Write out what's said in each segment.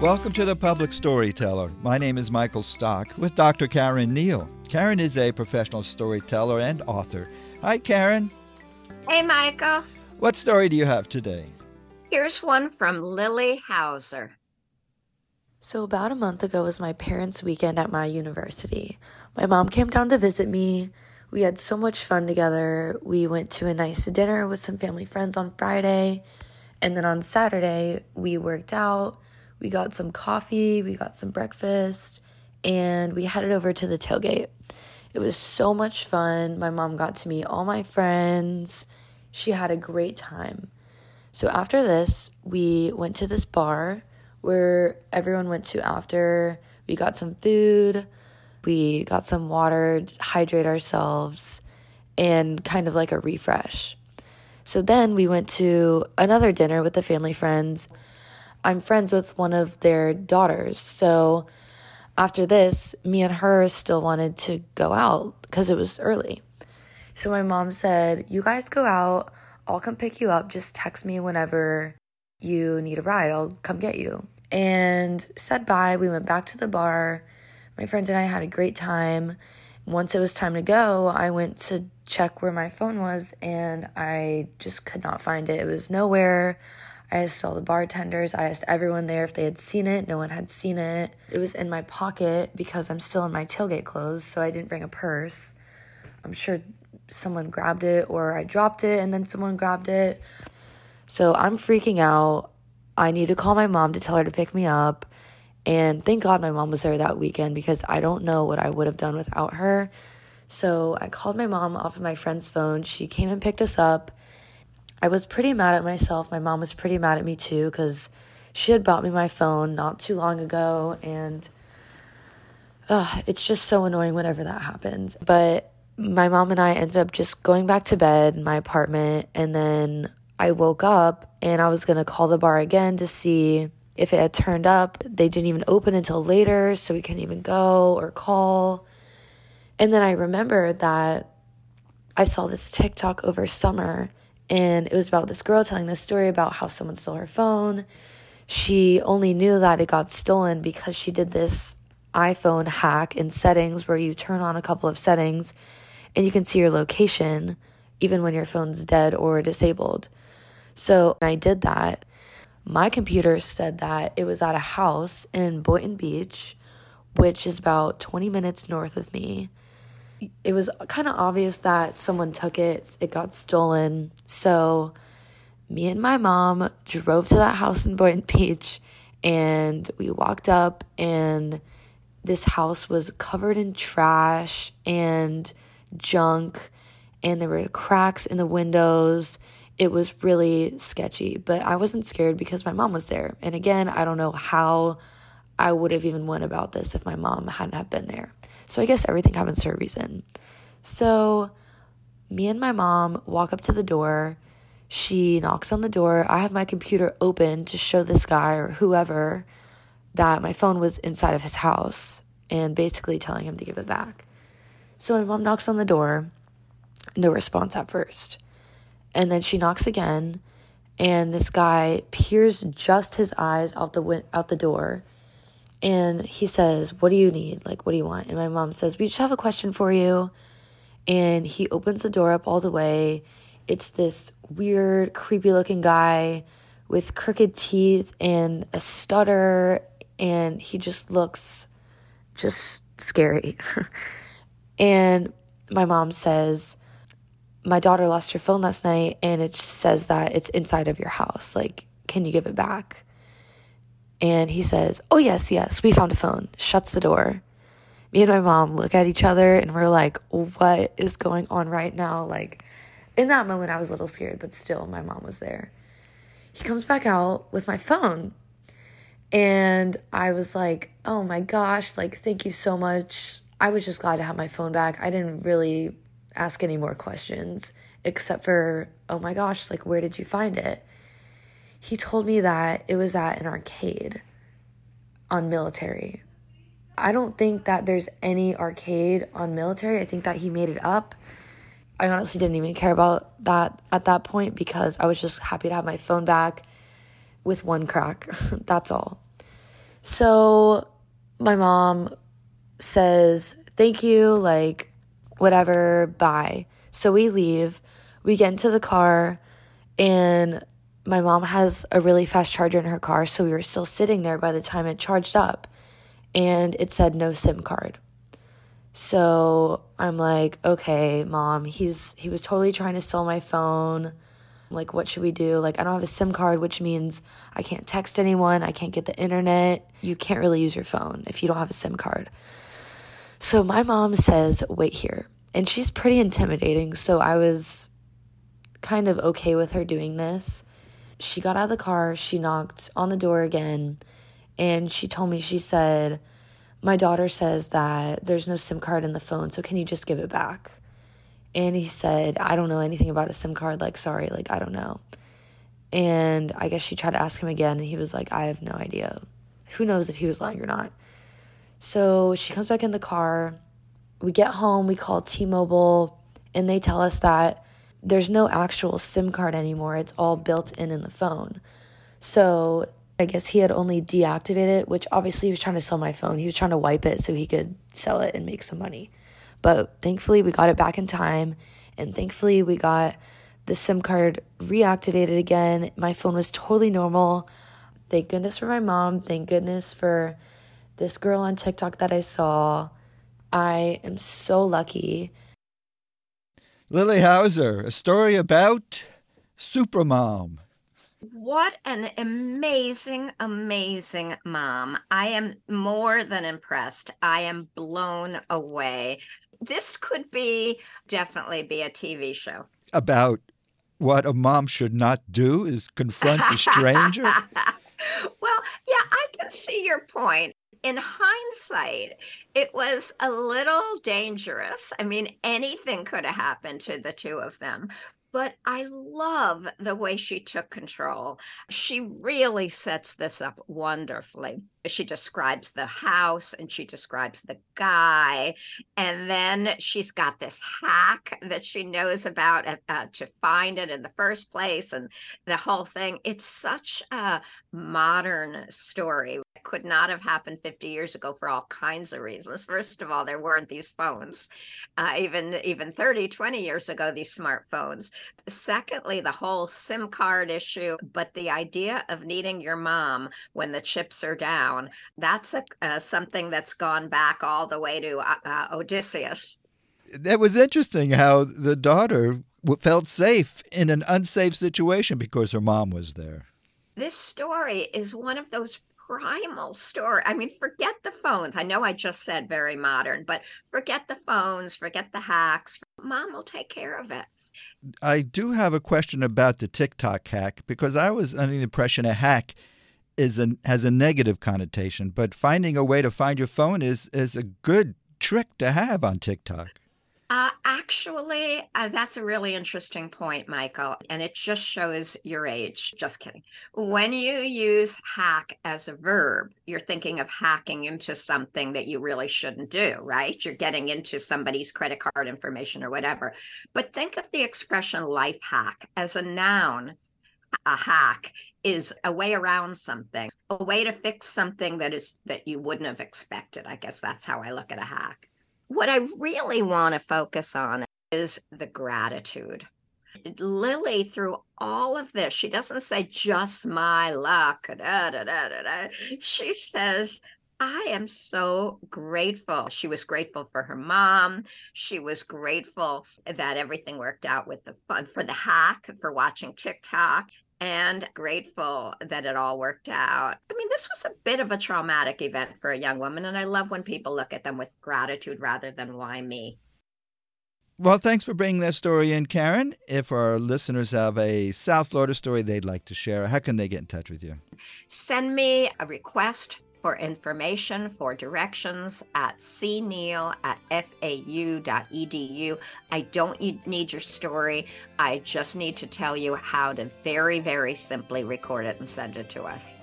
Welcome to the Public Storyteller. My name is Michael Stock with Dr. Karen Neal. Karen is a professional storyteller and author. Hi, Karen. Hey, Michael. What story do you have today? Here's one from Lily Hauser. So, about a month ago was my parents' weekend at my university. My mom came down to visit me. We had so much fun together. We went to a nice dinner with some family friends on Friday. And then on Saturday, we worked out we got some coffee, we got some breakfast, and we headed over to the tailgate. It was so much fun. My mom got to meet all my friends. She had a great time. So after this, we went to this bar where everyone went to after. We got some food, we got some water, hydrate ourselves, and kind of like a refresh. So then we went to another dinner with the family friends. I'm friends with one of their daughters. So after this, me and her still wanted to go out because it was early. So my mom said, You guys go out. I'll come pick you up. Just text me whenever you need a ride. I'll come get you. And said bye. We went back to the bar. My friends and I had a great time. Once it was time to go, I went to check where my phone was and I just could not find it. It was nowhere. I asked all the bartenders, I asked everyone there if they had seen it. No one had seen it. It was in my pocket because I'm still in my tailgate clothes, so I didn't bring a purse. I'm sure someone grabbed it or I dropped it and then someone grabbed it. So I'm freaking out. I need to call my mom to tell her to pick me up. And thank God my mom was there that weekend because I don't know what I would have done without her. So I called my mom off of my friend's phone. She came and picked us up I was pretty mad at myself. My mom was pretty mad at me too because she had bought me my phone not too long ago, and uh, it's just so annoying whenever that happens. But my mom and I ended up just going back to bed in my apartment, and then I woke up and I was gonna call the bar again to see if it had turned up. They didn't even open until later, so we couldn't even go or call. And then I remembered that I saw this TikTok over summer and it was about this girl telling this story about how someone stole her phone. She only knew that it got stolen because she did this iPhone hack in settings where you turn on a couple of settings and you can see your location even when your phone's dead or disabled. So I did that. My computer said that it was at a house in Boynton Beach, which is about 20 minutes north of me it was kind of obvious that someone took it, it got stolen. So, me and my mom drove to that house in Boynton Beach and we walked up, and this house was covered in trash and junk, and there were cracks in the windows. It was really sketchy, but I wasn't scared because my mom was there. And again, I don't know how I would have even went about this if my mom hadn't have been there. So I guess everything happens for a reason. So me and my mom walk up to the door. She knocks on the door. I have my computer open to show this guy or whoever that my phone was inside of his house and basically telling him to give it back. So my mom knocks on the door. No response at first. And then she knocks again and this guy peers just his eyes out the win- out the door and he says, What do you need? Like, what do you want? And my mom says, We just have a question for you. And he opens the door up all the way. It's this weird, creepy looking guy with crooked teeth and a stutter. And he just looks just scary. and my mom says, My daughter lost her phone last night, and it says that it's inside of your house. Like, can you give it back? And he says, Oh, yes, yes, we found a phone. Shuts the door. Me and my mom look at each other and we're like, What is going on right now? Like, in that moment, I was a little scared, but still, my mom was there. He comes back out with my phone. And I was like, Oh my gosh, like, thank you so much. I was just glad to have my phone back. I didn't really ask any more questions except for, Oh my gosh, like, where did you find it? he told me that it was at an arcade on military. I don't think that there's any arcade on military. I think that he made it up. I honestly didn't even care about that at that point because I was just happy to have my phone back with one crack. That's all. So my mom says, Thank you, like, whatever, bye. So we leave, we get into the car, and my mom has a really fast charger in her car. So we were still sitting there by the time it charged up, and it said no SIM card. So I'm like, okay, mom, he's he was totally trying to steal my phone. Like, what should we do? Like, I don't have a SIM card, which means I can't text anyone, I can't get the internet. You can't really use your phone if you don't have a SIM card. So my mom says, wait here. And she's pretty intimidating. So I was kind of okay with her doing this. She got out of the car, she knocked on the door again, and she told me, she said, my daughter says that there's no SIM card in the phone, so can you just give it back? And he said, I don't know anything about a SIM card. Like, sorry, like, I don't know. And I guess she tried to ask him again, and he was like, I have no idea. Who knows if he was lying or not? So she comes back in the car. We get home, we call T Mobile, and they tell us that there's no actual SIM card anymore. It's all built in in the phone. So I guess he had only deactivated it, which obviously he was trying to sell my phone. He was trying to wipe it so he could sell it and make some money. But thankfully, we got it back in time. And thankfully, we got the SIM card reactivated again. My phone was totally normal. Thank goodness for my mom. Thank goodness for this girl on TikTok that I saw. I am so lucky. Lily Hauser, a story about Supermom. What an amazing, amazing mom. I am more than impressed. I am blown away. This could be definitely be a TV show. About what a mom should not do is confront a stranger. well, yeah, I can see your point. In hindsight, it was a little dangerous. I mean, anything could have happened to the two of them but I love the way she took control. She really sets this up wonderfully. She describes the house and she describes the guy. And then she's got this hack that she knows about uh, uh to find it in the first place and the whole thing. It's such a modern story could not have happened 50 years ago for all kinds of reasons. First of all there weren't these phones uh, even even 30 20 years ago these smartphones. Secondly the whole sim card issue but the idea of needing your mom when the chips are down that's a, uh, something that's gone back all the way to uh, uh odysseus. That was interesting how the daughter felt safe in an unsafe situation because her mom was there. This story is one of those primal story. I mean, forget the phones. I know I just said very modern, but forget the phones, forget the hacks. Mom will take care of it. I do have a question about the TikTok hack because I was under the impression a hack is a, has a negative connotation, but finding a way to find your phone is is a good trick to have on TikTok. Actually, uh, that's a really interesting point, Michael. And it just shows your age. Just kidding. When you use hack as a verb, you're thinking of hacking into something that you really shouldn't do, right? You're getting into somebody's credit card information or whatever. But think of the expression life hack as a noun. A hack is a way around something, a way to fix something that is that you wouldn't have expected. I guess that's how I look at a hack. What I really want to focus on is the gratitude. Lily, through all of this, she doesn't say just my luck. Da, da, da, she says, I am so grateful. She was grateful for her mom. She was grateful that everything worked out with the fun for the hack, for watching TikTok and grateful that it all worked out. I mean, this was a bit of a traumatic event for a young woman, and I love when people look at them with gratitude rather than why me. Well, thanks for bringing that story in, Karen. If our listeners have a South Florida story they'd like to share, how can they get in touch with you? Send me a request for information, for directions at cneal at fau.edu. I don't need your story. I just need to tell you how to very, very simply record it and send it to us.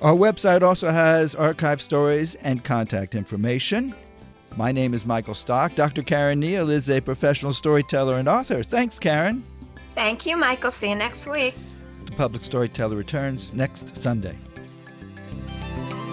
Our website also has archive stories and contact information. My name is Michael Stock. Dr. Karen Neal is a professional storyteller and author. Thanks, Karen. Thank you, Michael. See you next week. The Public Storyteller returns next Sunday.